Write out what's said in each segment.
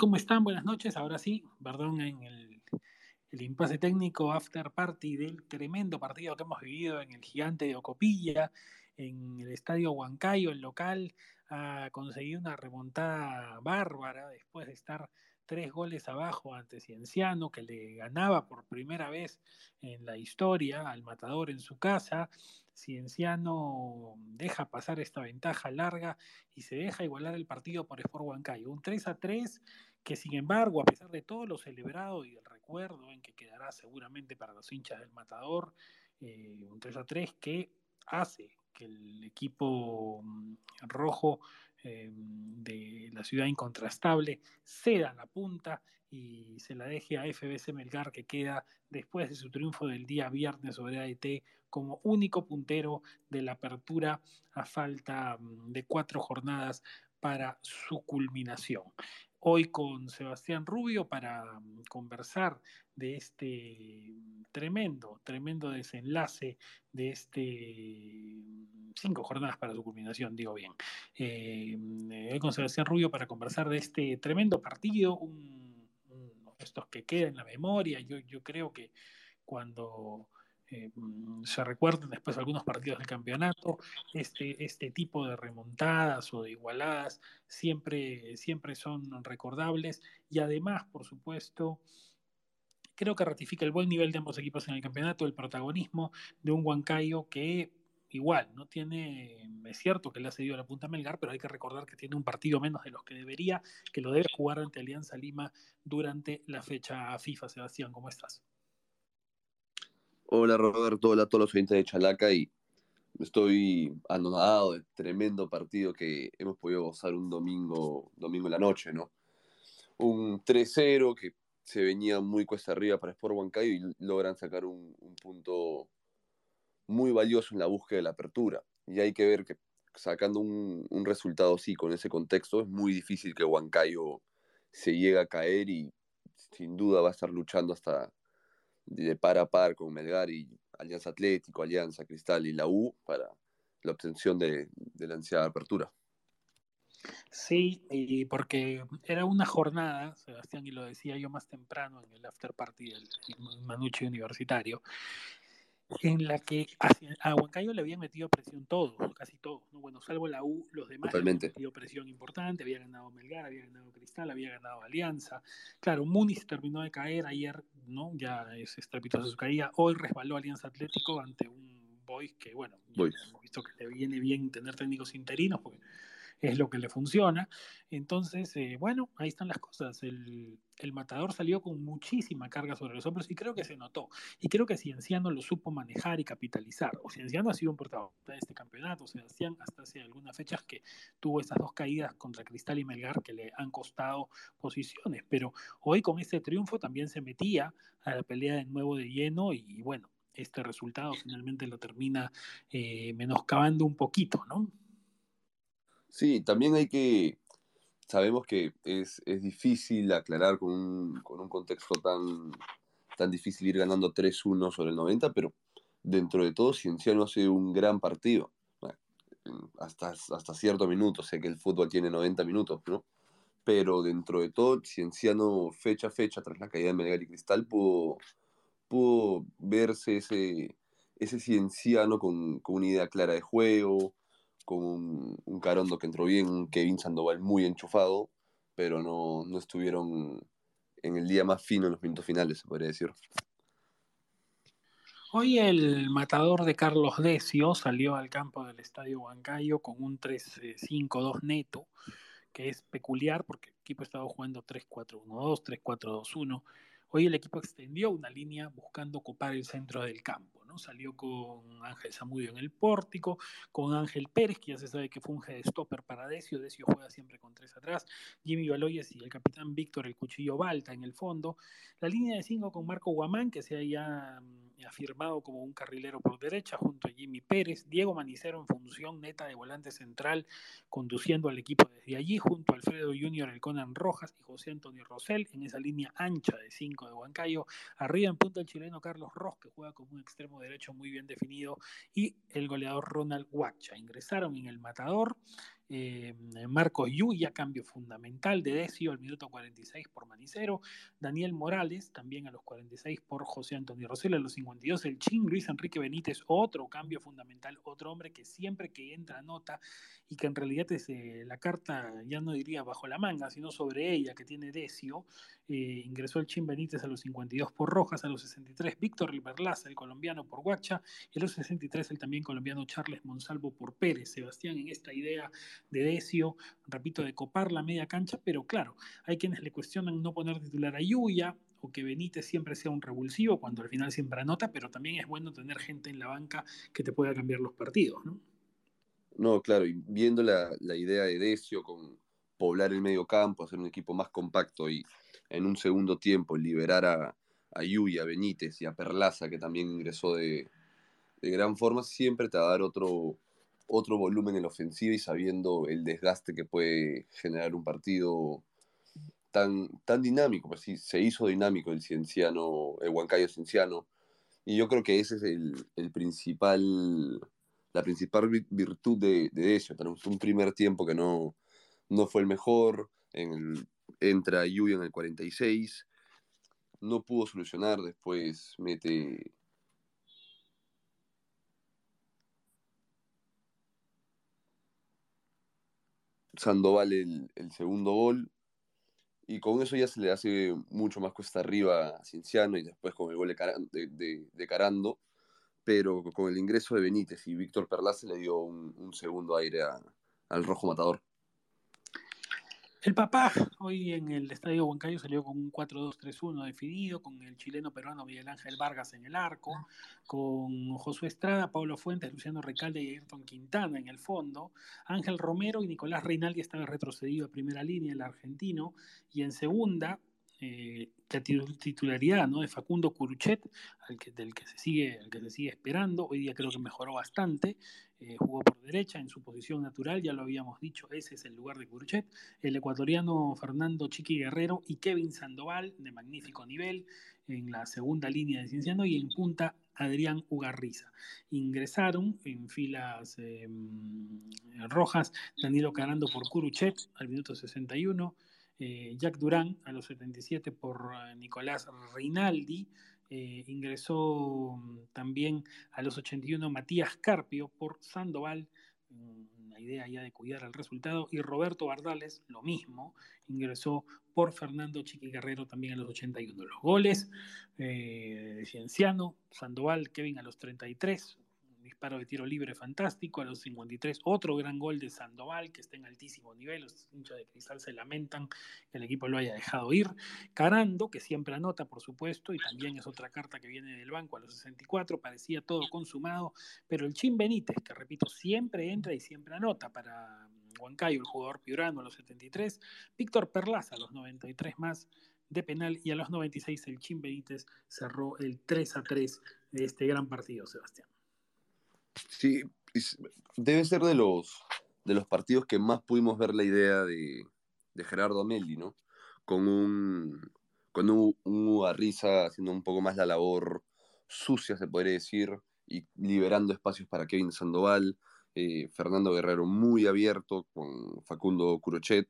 ¿Cómo están? Buenas noches. Ahora sí, perdón en el, el, impasse técnico after party del tremendo partido que hemos vivido en el gigante de Ocopilla, en el estadio Huancayo, el local, ha conseguido una remontada bárbara después de estar tres goles abajo ante Cienciano, que le ganaba por primera vez en la historia al matador en su casa. Cienciano deja pasar esta ventaja larga y se deja igualar el partido por Sport Huancayo. Un 3 a 3 que sin embargo, a pesar de todo lo celebrado y el recuerdo en que quedará seguramente para los hinchas del matador, eh, un 3 a 3 que hace que el equipo mm, rojo eh, de la ciudad incontrastable ceda la punta y se la deje a FBC Melgar que queda después de su triunfo del día viernes sobre AET como único puntero de la apertura a falta mm, de cuatro jornadas para su culminación hoy con Sebastián Rubio para mm, conversar de este tremendo, tremendo desenlace de este mm, cinco jornadas para su culminación, digo bien. Eh, hoy con Sebastián Rubio para conversar de este tremendo partido, un, de estos que queda en la memoria. Yo creo que cuando mm, se recuerden después algunos partidos del campeonato, este, este tipo de remontadas o de igualadas siempre, siempre son recordables y además, por supuesto, creo que ratifica el buen nivel de ambos equipos en el campeonato, el protagonismo de un Huancayo que igual, no tiene, es cierto que le ha cedido la punta Melgar, pero hay que recordar que tiene un partido menos de los que debería, que lo debe jugar ante Alianza Lima durante la fecha FIFA. Sebastián, ¿cómo estás? Hola Roberto, hola a todos los oyentes de Chalaca y estoy anonadado del tremendo partido que hemos podido gozar un domingo, domingo en la noche, ¿no? Un 3-0 que se venía muy cuesta arriba para Sport Huancayo y logran sacar un, un, punto muy valioso en la búsqueda de la apertura. Y hay que ver que sacando un, un resultado así, con ese contexto, es muy difícil que Huancayo se llegue a caer y sin duda va a estar luchando hasta, de par a par con Melgar y Alianza Atlético, Alianza Cristal y la U para la obtención de, de la ansiada apertura. Sí, y porque era una jornada, Sebastián, y lo decía yo más temprano en el after party del Manucci Universitario, en la que a Huancayo le habían metido presión todos, casi todos, ¿no? bueno, salvo la U, los demás Totalmente. habían metido presión importante, había ganado Melgar, había ganado Cristal, había ganado Alianza, claro, Muniz terminó de caer ayer, ¿no? ya es estrepitosa su caída, hoy resbaló Alianza Atlético ante un Boys que, bueno, hemos visto que le viene bien tener técnicos interinos, porque es lo que le funciona. Entonces, eh, bueno, ahí están las cosas. El, el, matador salió con muchísima carga sobre los hombros y creo que se notó. Y creo que Cienciano lo supo manejar y capitalizar. O Cienciano ha sido un protagonista de este campeonato. Sebastián, hasta hace algunas fechas que tuvo esas dos caídas contra Cristal y Melgar que le han costado posiciones. Pero hoy con este triunfo también se metía a la pelea de nuevo de lleno y, y bueno, este resultado finalmente lo termina eh, menoscabando un poquito, ¿no? Sí, también hay que, sabemos que es, es difícil aclarar con un, con un, contexto tan, tan difícil ir ganando 3-1 sobre el 90, pero dentro de todo Cienciano hace un gran partido, hasta, hasta cierto minuto, sé que el fútbol tiene 90 minutos, ¿no? Pero dentro de todo, Cienciano fecha a fecha, tras la caída de Melgar y Cristal, pudo, pudo verse ese, ese Cienciano con, con una idea clara de juego, con un, un, Carondo que entró bien, Kevin Sandoval muy enchufado, pero no, no estuvieron en el día más fino en los minutos finales, se podría decir. Hoy el matador de Carlos Decio salió al campo del Estadio Huancayo con un 3-5-2 neto, que es peculiar porque el equipo estaba jugando 3-4-1-2, 3-4-2-1. Hoy el equipo extendió una línea buscando ocupar el centro del campo. ¿No? Salió con Ángel Zamudio en el pórtico, con Ángel Pérez, que ya se sabe que funge de stopper para Decio. Decio juega siempre con tres atrás. Jimmy Baloyes y el capitán Víctor El Cuchillo Balta en el fondo. La línea de cinco con Marco Guamán, que se haya afirmado como un carrilero por derecha, junto a Jimmy Pérez. Diego Manicero en función neta de volante central, conduciendo al equipo desde allí, junto a Alfredo Junior, el Conan Rojas y José Antonio Rosell en esa línea ancha de cinco de Huancayo. Arriba en punta el chileno Carlos Ross, que juega como un extremo derecho muy bien definido, y el goleador Ronald Huacha. Ingresaron en el matador Eh, Marcos Yuya, cambio fundamental de Decio al minuto 46 por Manicero. Daniel Morales, también a los 46 por José Antonio Rosell. A los 52 el Chin Luis Enrique Benítez, otro cambio fundamental, otro hombre que siempre que entra nota y que en realidad es eh, la carta, ya no diría bajo la manga, sino sobre ella que tiene Decio. Eh, ingresó el Chin Benítez a los 52 por Rojas, a los 63 Víctor Riverlaza, el colombiano por Guacha, y a los 63 el también colombiano Charles Monsalvo por Pérez. Sebastián, en esta idea de Decio, repito, de copar la media cancha, pero claro, hay quienes le cuestionan no poner titular a Yuya o que Benítez siempre sea un revulsivo cuando al final siempre anota, pero también es bueno tener gente en la banca que te pueda cambiar los partidos, ¿no? No, claro, y viendo la, idea de Decio con poblar el medio campo, hacer un equipo más compacto y en un segundo tiempo liberar a, a Yuya, a Benítez y a Perlaza, que también ingresó de, de gran forma, siempre te va a dar otro, otro volumen en la ofensiva y sabiendo el desgaste que puede generar un partido tan, tan dinámico, pues sí, se hizo dinámico el cienciano, el Huancayo cienciano, y yo creo que ese es el, el principal, la principal virtud de, de eso. Tenemos un primer tiempo que no, no fue el mejor, en el, entra Yuya en el 46, no pudo solucionar, después mete Sandoval el, segundo gol. Y con eso ya se le hace mucho más cuesta arriba a Cinciano y después con el gol de, Carando. Pero con el ingreso de Benítez y Víctor Perlace le dio un, segundo aire al Rojo Matador. El papá hoy en el Estadio Huancayo salió con un 4-2-3-1 definido, con el chileno peruano Miguel Ángel Vargas en el arco, con Josué Estrada, Pablo Fuentes, Luciano Recalde y Ayrton Quintana en el fondo, Ángel Romero y Nicolás Reinaldi estaban retrocedido a primera línea, el argentino, y en segunda eh, la titularidad ¿no? de Facundo Curuchet, al que, del que se sigue, al que se sigue esperando. Hoy día creo que mejoró bastante. Eh, jugó por derecha en su posición natural, ya lo habíamos dicho, ese es el lugar de Curuchet. El ecuatoriano Fernando Chiqui Guerrero y Kevin Sandoval, de magnífico nivel, en la segunda línea de Cienciano y en punta Adrián Ugarriza. Ingresaron en filas em, rojas Danilo Carando por Curuchet al minuto 61. Eh, Jack Durán a los 77 por eh, Nicolás Rinaldi. Eh, ingresó mm, también a los 81 Matías Carpio por Sandoval, mm, una idea ya de cuidar el resultado, y Roberto Bardales, lo mismo, ingresó por Fernando Chiqui Guerrero también a los 81. Los goles de Cienciano, Sandoval, Kevin a los 33, disparo de tiro libre fantástico a los 53. Otro gran gol de Sandoval, que está en altísimo nivel. Los hinchas de cristal se lamentan que el equipo lo haya dejado ir. Carando, que siempre anota, por supuesto, y también es otra carta que viene del banco a los 64. Parecía todo consumado, pero el Chin Benítez, que repito, siempre entra y siempre anota para Huancayo, el jugador piurano a los 73. Víctor Perlaza a los 93 más de penal y a los 96 el Chin Benítez cerró el 3 a 3 de este gran partido, Sebastián. Sí, debe ser de los, de los partidos que más pudimos ver la idea de, Gerardo Amelli, ¿no? Con un, con un, Arriza haciendo un poco más la labor sucia, se podría decir, y liberando espacios para Kevin Sandoval, eh, Fernando Guerrero muy abierto con Facundo Curochet,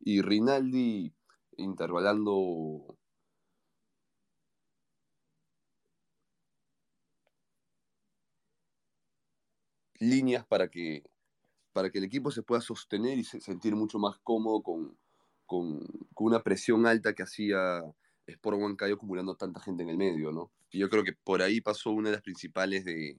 y Rinaldi intervalando líneas para que, para que el equipo se pueda sostener y se sentir mucho más cómodo con, con, una presión alta que hacía Sport Huancayo acumulando tanta gente en el medio, ¿no? Yo creo que por ahí pasó una de las principales de,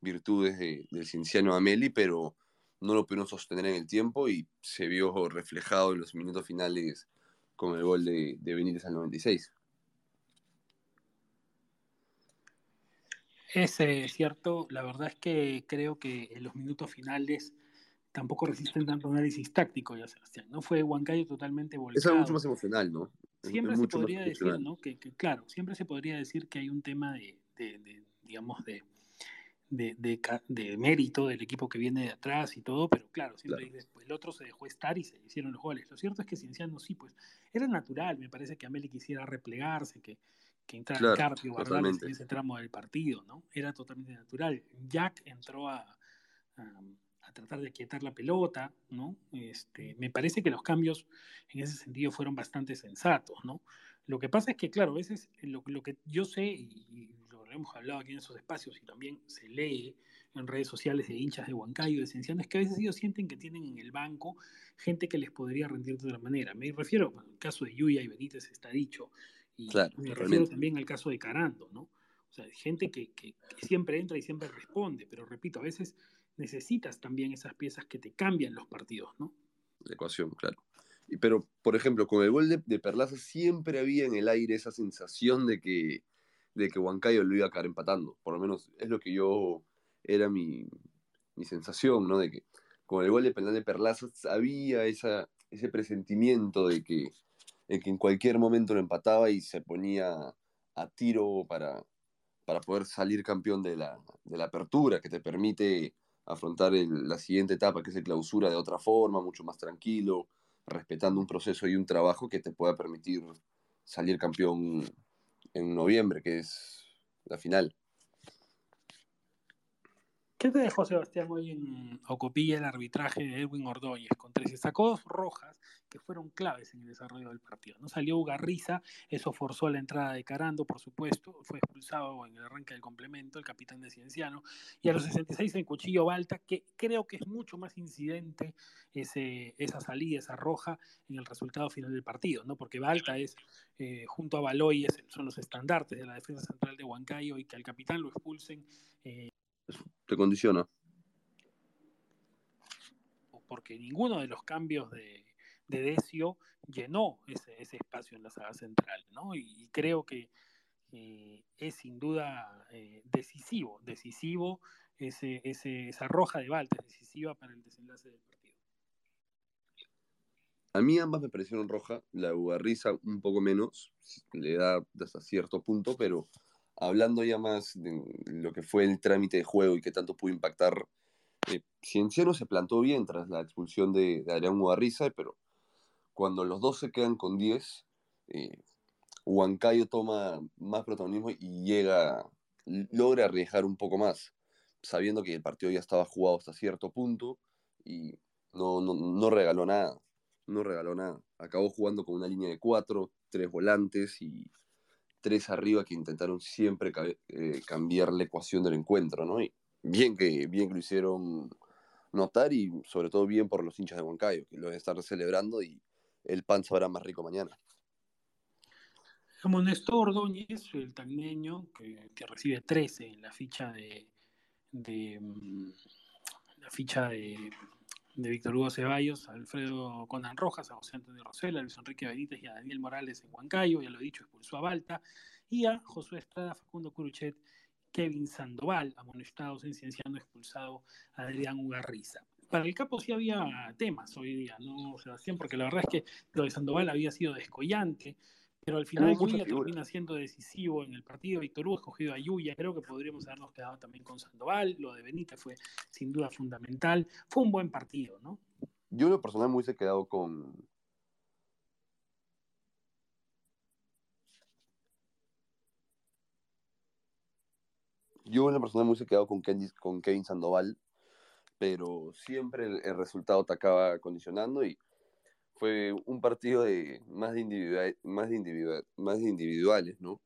virtudes del Cinciano Ameli, pero no lo pudieron sostener en el tiempo y se vio reflejado en los minutos finales con el gol de, de Benítez al 96. Es eh, cierto, la verdad es que creo que en los minutos finales tampoco resisten tanto análisis táctico, ya Sebastián. No fue Huancayo totalmente volcado. Es algo mucho más emocional, ¿no? siempre se podría decir, ¿no? Que, claro, siempre se podría decir que hay un tema de, digamos, de, de, mérito del equipo que viene de atrás y todo, pero claro, siempre el otro se dejó estar y se hicieron los goles. Lo cierto es que Cienciano sí, pues era natural, me parece que Ameli quisiera replegarse, que, que entrara Carpio Bardales en ese tramo del partido, ¿no? Era totalmente natural. Jack entró a, a tratar de aquietar la pelota, ¿no? Este, me parece que los cambios en ese sentido fueron bastante sensatos, ¿no? Lo que pasa es que, claro, a veces lo, lo que yo sé, y, lo hemos hablado aquí en esos espacios y también se lee en redes sociales de hinchas de Huancayo, de Cienciano, es que a veces ellos sienten que tienen en el banco gente que les podría rendir de otra manera. Me refiero al caso de Yuya y Benítez, está dicho, y me refiero también al caso de Carando, ¿no? O sea, gente que, que, que siempre entra y siempre responde, pero repito, a veces necesitas también esas piezas que te cambian los partidos, ¿no? La ecuación, claro. Pero, por ejemplo, con el gol de, Perlaza siempre había en el aire esa sensación de que, de que Huancayo lo iba a caer empatando. Por lo menos es lo que yo era mi, sensación, ¿no? De que con el gol de penal de Perlaza había esa, ese presentimiento de que, de que en cualquier momento lo empataba y se ponía a tiro para, para poder salir campeón de la, de la apertura, que te permite afrontar la siguiente etapa, que es el clausura, de otra forma, mucho más tranquilo, respetando un proceso y un trabajo que te pueda permitir salir campeón en noviembre, que es la final. ¿Qué te dejó Sebastián hoy en Ocopilla el arbitraje de Edwin Ordóñez con y Sacó dos rojas que fueron claves en el desarrollo del partido. No salió Ugarriza, eso forzó la entrada de Carando, por supuesto, fue expulsado en el arranque del complemento, el capitán de Cienciano, y a los 66 en Cuchillo Balta, que creo que es mucho más incidente ese, esa salida, esa roja, en el resultado final del partido, ¿no? Porque Balta es, eh, junto a Baloy, son los estandartes de la defensa central de Huancayo y que al capitán lo expulsen. Eh, te condiciona. Porque ninguno de los cambios de, Decio llenó ese, espacio en la saga central, ¿no? Y, creo que eh, es sin duda eh, decisivo, decisivo ese, esa roja de Balta, decisiva para el desenlace del partido. A mí ambas me parecieron roja, la Ugarriza un poco menos, le da hasta cierto punto, pero hablando ya más de lo que fue el trámite de juego y qué tanto pudo impactar, eh, Cienciano se plantó bien tras la expulsión de, de Adrián Mugarriza, pero cuando los dos se quedan con 10, eh, Huancayo toma más protagonismo y llega, logra arriesgar un poco más, sabiendo que el partido ya estaba jugado hasta cierto punto y no, no, no regaló nada, no regaló nada. Acabó jugando con una línea de cuatro, tres volantes y tres arriba que intentaron siempre eh, cambiar la ecuación del encuentro, ¿no? Y bien que, bien que lo hicieron notar y sobre todo bien por los hinchas de Huancayo, que lo estar celebrando y el pan sabrá más rico mañana. Como Néstor Ordóñez, el tagneño, que, recibe 13 en la ficha de, de mm, la ficha de de Víctor Hugo Ceballos, Alfredo Conan Rojas, a José Antonio Rosela, a Luis Enrique Benítez y a Daniel Morales en Huancayo, ya lo he dicho, expulsó a Balta, y a Josué Estrada, Facundo Curuchet, Kevin Sandoval, amonestados en Cienciano, expulsado a Adrián Ugarriza. Para el capo sí había temas hoy día, ¿no, Sebastián? Porque la verdad es que lo de Sandoval había sido descollante, pero al final Yuya termina siendo decisivo en el partido. Víctor Hugo escogido a Yuya. Creo que podríamos habernos quedado también con Sandoval. Lo de Benítez fue sin duda fundamental. Fue un buen partido, ¿no? Yo en lo personal me hubiese quedado con. Yo en lo personal me hubiese quedado con, con Kevin Sandoval, pero siempre el resultado te acaba condicionando y fue un partido de más de, individual, más, de individual, más de individuales, ¿no?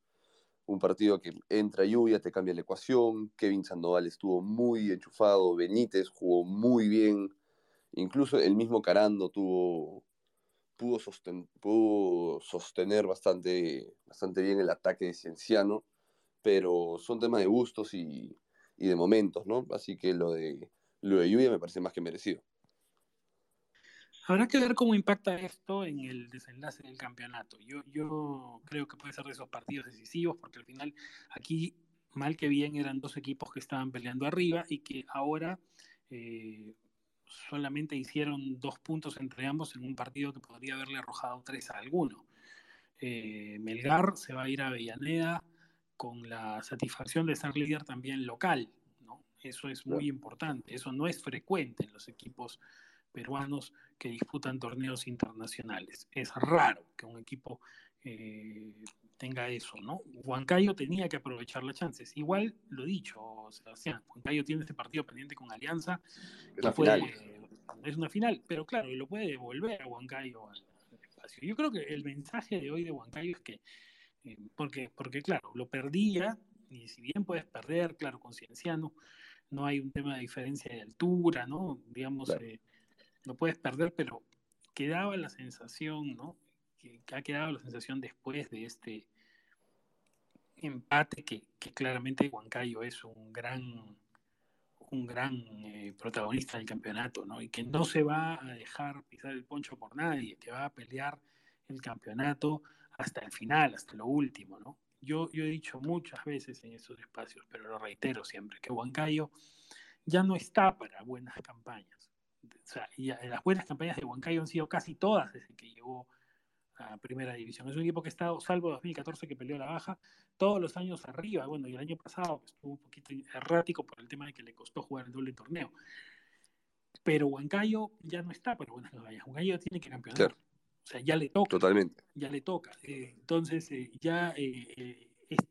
Un partido que entra lluvia, te cambia la ecuación, Kevin Sandoval estuvo muy enchufado, Benítez jugó muy bien, incluso el mismo Carando pudo sostener bastante, bastante bien el ataque de Cienciano, pero son temas de gustos y, y de momentos, ¿no? Así que lo de, lo de lluvia me parece más que merecido. Habrá que ver cómo impacta esto en el desenlace del campeonato. Yo, yo creo que puede ser de esos partidos decisivos, porque al final aquí, mal que bien, eran dos equipos que estaban peleando arriba y que ahora eh, solamente hicieron dos puntos entre ambos en un partido que podría haberle arrojado tres a alguno. Eh, Melgar se va a ir a Avellaneda con la satisfacción de ser líder también local. ¿no? Eso es muy importante, eso no es frecuente en los equipos peruanos que disputan torneos internacionales. Es raro que un equipo eh, tenga eso, ¿no? Huancayo tenía que aprovechar las chances. Igual lo dicho, Sebastián, Huancayo tiene este partido pendiente con Alianza. es una final, pero claro, lo puede devolver a Huancayo al, espacio. Yo creo que el mensaje de hoy de Huancayo es que, eh, porque, porque claro, lo perdía, y si bien puedes perder, claro, con Cienciano, no hay un tema de diferencia de altura, ¿no? Digamos, eh, lo puedes perder, pero quedaba la sensación, ¿no? que, ha quedado la sensación después de este empate que, claramente Huancayo es un gran un gran eh, protagonista del campeonato, ¿no? Y que no se va a dejar pisar el poncho por nadie, que va a pelear el campeonato hasta el final, hasta lo último, ¿no? Yo, yo he dicho muchas veces en esos espacios, pero lo reitero siempre, que Huancayo ya no está para buenas campañas. O sea, y las buenas campañas de Huancayo han sido casi todas desde que llegó primera división. Es un equipo que ha estado, salvo 2014 que peleó la baja, todos los años arriba. Bueno, y el año pasado estuvo un poquito errático por el tema de que le costó jugar el doble torneo. Pero Huancayo ya no está pero buenas campañas. Huancayo tiene que campeonar. O sea, ya le toca. Totalmente. Ya le toca. Eh, entonces, eh, ya eh,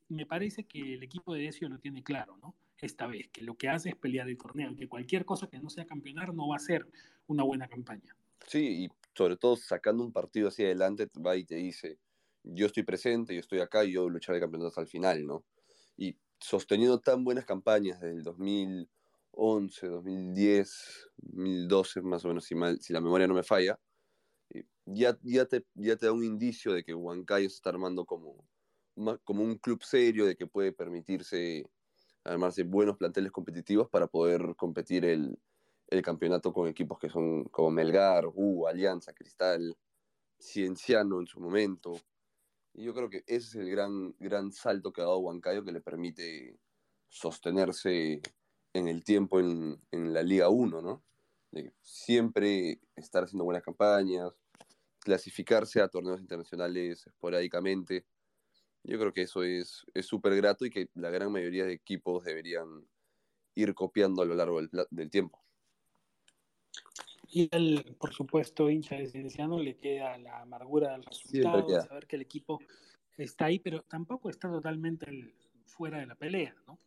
me parece que el equipo de Decio lo tiene claro, ¿no? Esta vez, que lo que hace es pelear el torneo, que cualquier cosa que no sea campeonar no va a ser una buena campaña. Sí, y sobre todo sacando un partido hacia adelante, va y te dice, yo estoy presente, yo estoy acá y yo lucharé el campeonato hasta el final, ¿no? Y sosteniendo tan buenas campañas desde el 2011, 2010, 2012 más o menos, si, mal, si la memoria no me falla, ya, ya, te, ya te da un indicio de que Huancayo se está armando como, como un club serio, de que puede permitirse armarse buenos planteles competitivos para poder competir el, el campeonato con equipos que son como Melgar, U, Alianza, Cristal, Cienciano en su momento. Y yo creo que ese es el gran, gran salto que ha dado Huancayo que le permite sostenerse en el tiempo en, en la Liga 1, ¿no? Siempre estar haciendo buenas campañas, clasificarse a torneos internacionales esporádicamente. Yo creo que eso es súper grato y que la gran mayoría de equipos deberían ir copiando a lo largo del, del tiempo. Y él, por supuesto, hincha de Cienciano, le queda la amargura del resultado, de saber que el equipo está ahí, pero tampoco está totalmente fuera de la pelea, ¿no?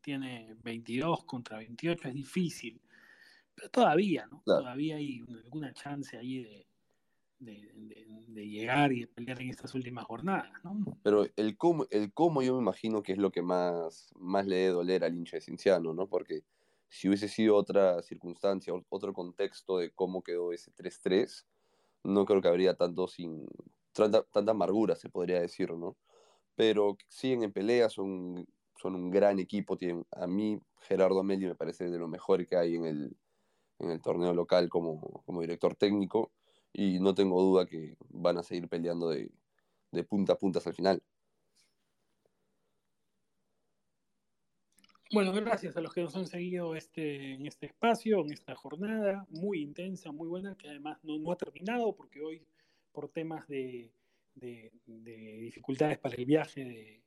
Tiene 22 contra 28, es difícil, pero todavía, ¿no? Todavía hay alguna chance ahí de, de, llegar y de pelear en estas últimas jornadas, ¿no? Pero el cómo, el cómo yo me imagino que es lo que más, más le debe doler al hincha de Cienciano, ¿no? Porque si hubiese sido otra circunstancia, otro contexto de cómo quedó ese 3-3, no creo que habría tanto sin, tanta, amargura, se podría decir, ¿no? Pero siguen en pelea, son, son un gran equipo. Tienen, a mí, Gerardo Amelio me parece de lo mejor que hay en el, en el torneo local como, como director técnico y no tengo duda que van a seguir peleando de, de punta a punta hasta el final. Bueno, gracias a los que nos han seguido este, en este espacio, en esta jornada muy intensa, muy buena, que además no, ha terminado porque hoy, por temas de, de dificultades para el viaje de,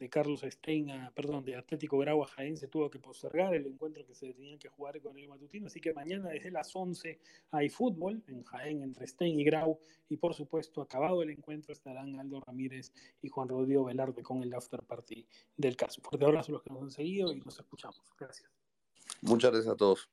de Carlos Stein, perdón, de Atlético Grau a Jaén se tuvo que postergar el encuentro que se tenía que jugar con el matutino, así que mañana desde las 11 hay fútbol en Jaén entre Stein y Grau y por supuesto acabado el encuentro estarán Aldo Ramírez y Juan Rodrigo Velarde con el after party del caso. Fuerte abrazo a los que nos han seguido y nos escuchamos. Gracias. Muchas gracias a todos.